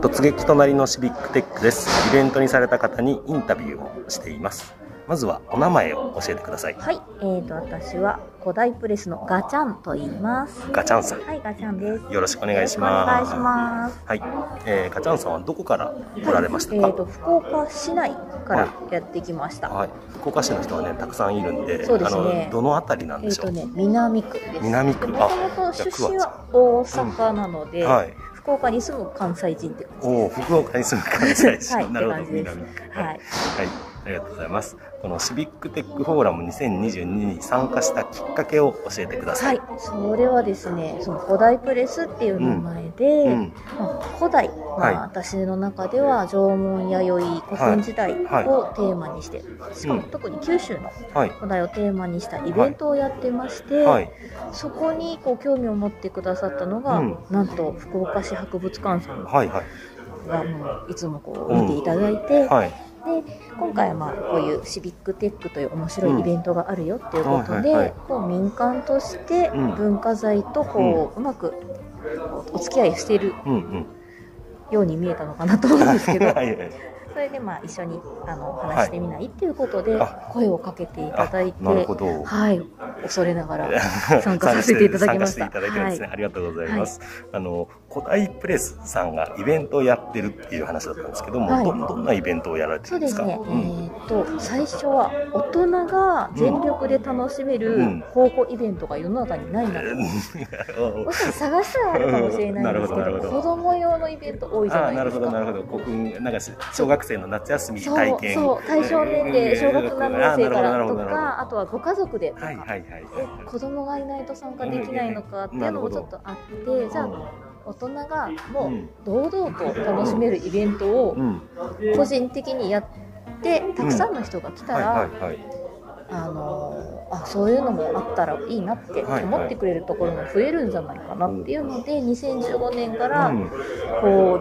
突撃隣のシビックテックです。イベントにされた方にインタビューをしています。まずはお名前を教えてください。はい、えーと、私は古代プレスのガチャンと言います。ガチャンさん。はい、ガチャンです。よろしくお願いしおます。願いします。はい、えー、ガチャンさんはどこから来られましたか、えーと、福岡市内からやってきました。はい、福岡市の人はねたくさんいるんでそうですね。あのどの辺りなんでしょう、えーとね、南区です。南区。もともと出身は大阪なので、はい福岡に住む関西人って感じおお福岡に住む関西人、はい。なるほどって感じです。南。区はい。はい、ありがとうございます。このシビックテックフォーラム2022に参加したきっかけを教えてくださはい。い、それはですね、その古代プレスっていう名前で、うんまあ、古代、まあはい。私の中では縄文弥生古墳時代はい。をテーマにして、しかもうん。特に九州のはい。古代をテーマにしたイベントをやってまして、はい。そこにこう興味を持ってくださったのが、うん。なんと福岡市博物館さんはいはい。いつもこう見ていただいて、はいで今回はまあこういうシビックテックという面白いイベントがあるよっていうことで、うんはいはいはい。こう民間としてうん。文化財とこう、うまくお付き合いしているように見えたのかなと思うんですけど。はいはいそれでまあ一緒にあの話してみないっていうことであ。声をかけていただいて、あなるほど。はい。恐れながら 参加させていただきました。いただいてですね、はありがとうございます、あの古代プレスさんがイベントをやってるっていう話だったんですけども、はい。どどんなイベントをやられてるんですか？そうですね、うん。えーっと最初は大人が全力で楽しめうん。る高校イベントが世の中にないなと、もし探したらあるかもしれないんですけなるほど なるほど。ど子供用のイベント多いじゃなるほないですか。どなるほど。古墳なんかし小学生の夏休みそう体験。そう対象年齢小学7年生からとかあとはご家族でとか、はいはいはいえ子供がいないと参加できないのかっていうのもちょっとあって、じゃあ大人がもう堂々と楽しめるイベントをうん。個人的にやってたくさんの人が来たら、あのあそういうのもあったらいいなって思ってくれるところも増えるんじゃないかなっていうので2015年からうん。こ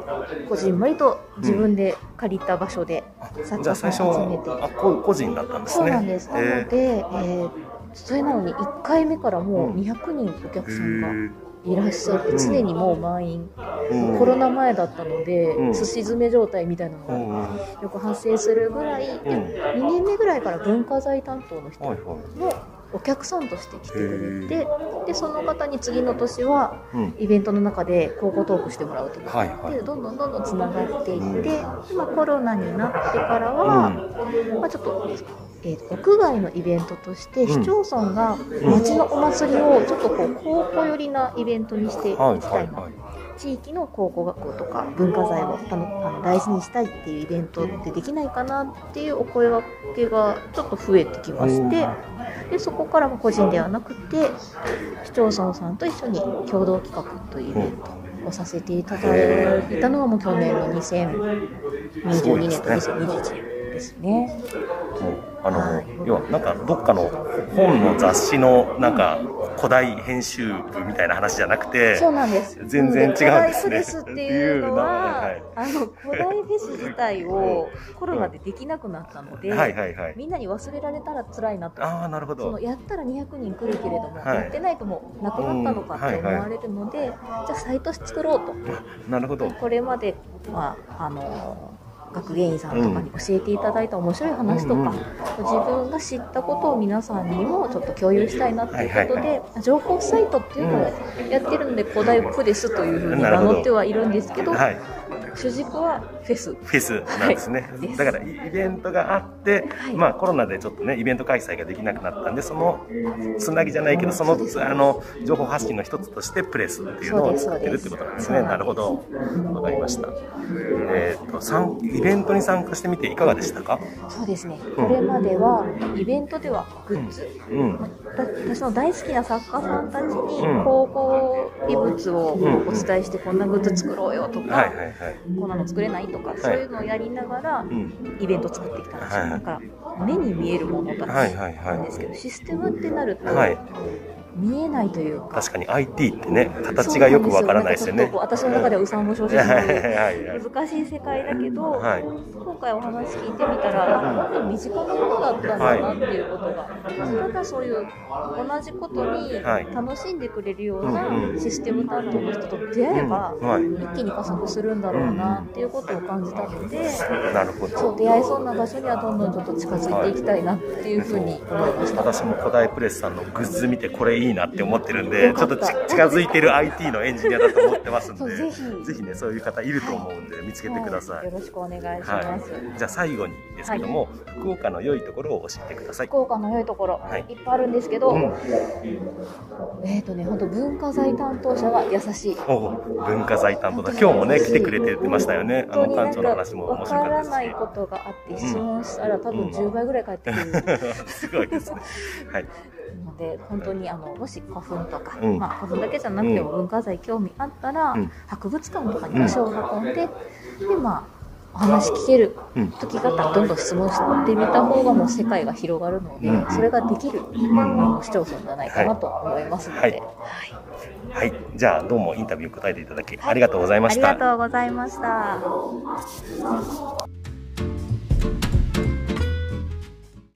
うこじんまりと自分で借りた場所で作じゃあ最初家さんを集めて、あこ個人だったんですね。そうなんです。なのえで、えーそれなのに1回目からもう200人お客さんがー。いらっしゃってうん。常にもう満員。うん。コロナ前だったのでうん。すし詰め状態みたいなのうんがうん。よく発生するぐらいでうん。2年目ぐらいから文化財担当の人はいはい。のお客さんとして来てくれへてでその方に次の年はうん。イベントの中で交互トークしてもらうとか、はいはい。でどんどんどんどんつながっていって、でまあ、コロナになってからは、まあ、ちょっと,、えー屋外のイベントとしてうん。市町村が町のお祭りをちょっとこう高校寄りなイベントにしていきはいたな、はいいはい。地域の考古学校とか文化財をあのあの大事にしたいっていうイベントってできないかなっていうお声がけがちょっと増えてきましてでそこからも個人ではなくて市町村さんと一緒に共同企画というイベントをさせていただいたのがもう去年の2022年と2021年ですね。あの、はい要はなんかどっかの本の雑誌のなんか古代編集部みたいな話じゃなくてそうなんです。全然違うんですね。古代フェスっていうのは、はい。あの古代フェス自体を コロナでできなくなったので、はいはいはい。みんなに忘れられたら辛いなと。ああなるほど。そのやったら200人来るけれども、はい。やってないともうなくなったのかって思われるので、じゃあサイト作ろうと。なるほど。これまで、まあ、あの学芸員さんとかに教えていただいた面白い話とか、自分が知ったことを皆さんにもちょっと共有したいなっていうことで、はい情報サイトっていうのをやってるので古代プレスというふうに名乗ってはいるんですけどはい主軸はフェス。フェスなんですね、はい。だからイベントがあって、はい。まあコロナでちょっとねイベント開催ができなくなったんでそのつなぎじゃないけどそのあの情報発信の一つとしてプレスっていうのを作ってるってことなんですね。なるほど。わかりました。えっ、と参イベントに参加してみていかがでしたか？そうですね。これまではイベントではグッズ、うん。また私の大好きな作家さんたちにうん。高校遺物をうん。お伝えしてこんなグッズ作ろうよとか、はいはいはいこんなの作れないとか、そういうのをやりながらうん。イベントを作ってきたんですよ、はいだから目に見えるものたちはいはいはいなんですけど、システムってなると、はい見えないというか。確かに IT ってね形がよくわからないですよね。私の中ではうさんご正直はいはいはい。難しい世界だけど、はい。今回お話聞いてみたら、本当に身近なものだったんだなっていうことが、ただそういう同じことにはい。楽しんでくれるようなうんうんシステム担当の人と出会えば、うん。はい。一気に加速するんだろうなっていうことを感じたので、なるほど。そう出会えそうな場所にはどんどんちょっと近づいていきたいなっていうふうに思いました。私も古代プレスさんのグッズ見てこれいいなって思ってるんでちょっとち近づいてる IT のエンジニアだと思ってますんでそう ぜひひねそういう方いると思うんで見つけてください、はいよろしくお願いします。はい、じゃあ最後にですけども、福岡の良いところを教えてください。福岡の良いところ、はい。い、っぱいあるんですけど、うん。えっ、とね、本当文化財担当者が優しい。文化財担当だ。今日もね来てくれてましたよね。あの館長の話も面わ白かったですからないしことがあって質問したら多分10倍ぐらい返ってくる。すごいですね。はい。ので本当にあのもし古墳とか、うん。まあ、古墳だけじゃなくても文化財興味あったら、うん。博物館とかに足を運んで、でまあお話聞けるうん。時があったらどんどん質問してみた方がもう世界が広がるので、うん。それができる、市町村じゃないかなと思いますので、はい。はい。はい。じゃあどうもインタビュー答えていただきありがとうございました。ありがとうございました。